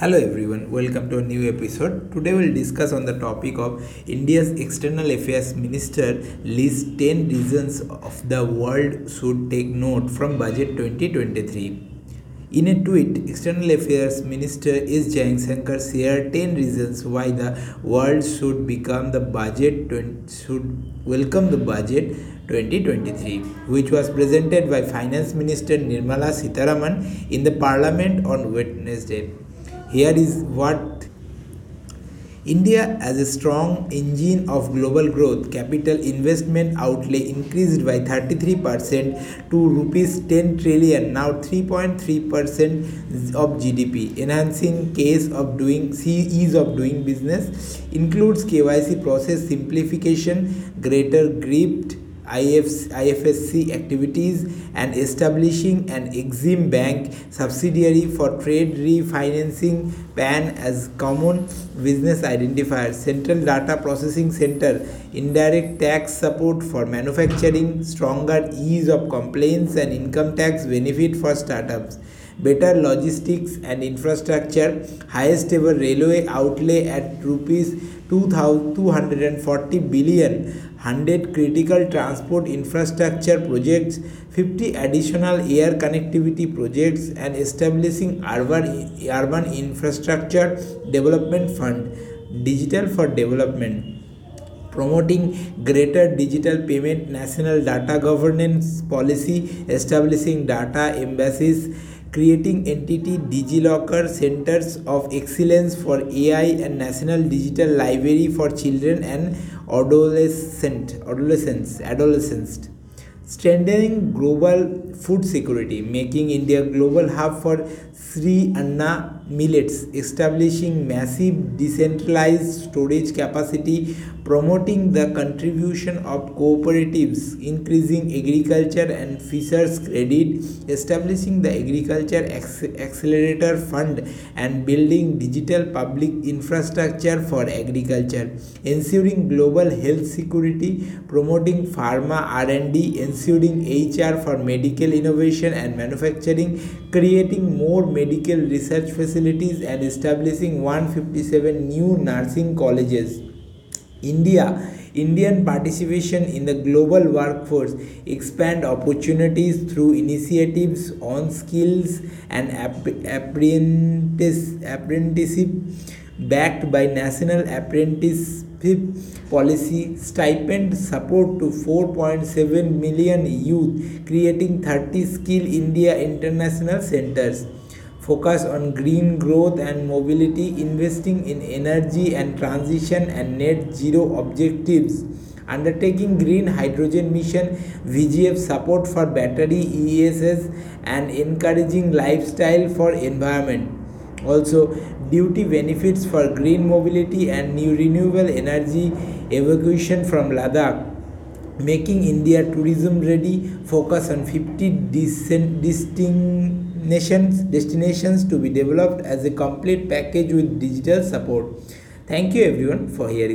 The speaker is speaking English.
Hello everyone, welcome to a new episode. Today we'll discuss on the topic of India's External Affairs Minister lists 10 reasons of the world should take note from Budget 2023. In a tweet, External Affairs Minister S. Jaishankar shared 10 reasons why the world should become the budget 20, should welcome the budget 2023, which was presented by Finance Minister Nirmala Sitharaman in the Parliament on Wednesday. Here is what India as a strong engine of global growth, capital investment outlay increased by 33% to rupees 10 trillion, now 3.3% of GDP. Enhancing case of doing ease of doing business includes KYC process simplification, greater IFSC activities and establishing an Exim Bank subsidiary for trade refinancing PAN as common business identifier, Central Data Processing Center, indirect tax support for manufacturing, stronger ease of complaints and income tax benefit for startups better logistics and infrastructure, highest ever railway outlay at rupees 240 billion, 100 critical transport infrastructure projects, 50 additional air connectivity projects and establishing urban, urban infrastructure development fund, digital for development. Promoting greater digital payment national data governance policy establishing data embassies creating entity DigiLocker centers of excellence for AI and National Digital Library for children and adolescent, adolescents, adolescents. Strengthening global food security, making India a global hub for Sri Anna millets, establishing massive decentralized storage capacity, promoting the contribution of cooperatives, increasing agriculture and fishers credit, establishing the Agriculture Accelerator Fund and building digital public infrastructure for agriculture, ensuring global health security, promoting pharma R&D, ensuring HR for medical innovation and manufacturing, creating more medical research facilities facilities and establishing 157 new nursing colleges. India Indian participation in the global workforce expand opportunities through initiatives on skills and apprentice, apprenticeship backed by national apprenticeship policy stipend support to 4.7 million youth creating 30 skill india international centers focus on green growth and mobility, investing in energy and transition and net zero objectives, undertaking green hydrogen mission, VGF support for battery ESS and encouraging lifestyle for environment. Also, duty benefits for green mobility and new renewable energy evacuation from Ladakh making India tourism ready, focus on 50 distinct nations destinations to be developed as a complete package with digital support. Thank you everyone for hearing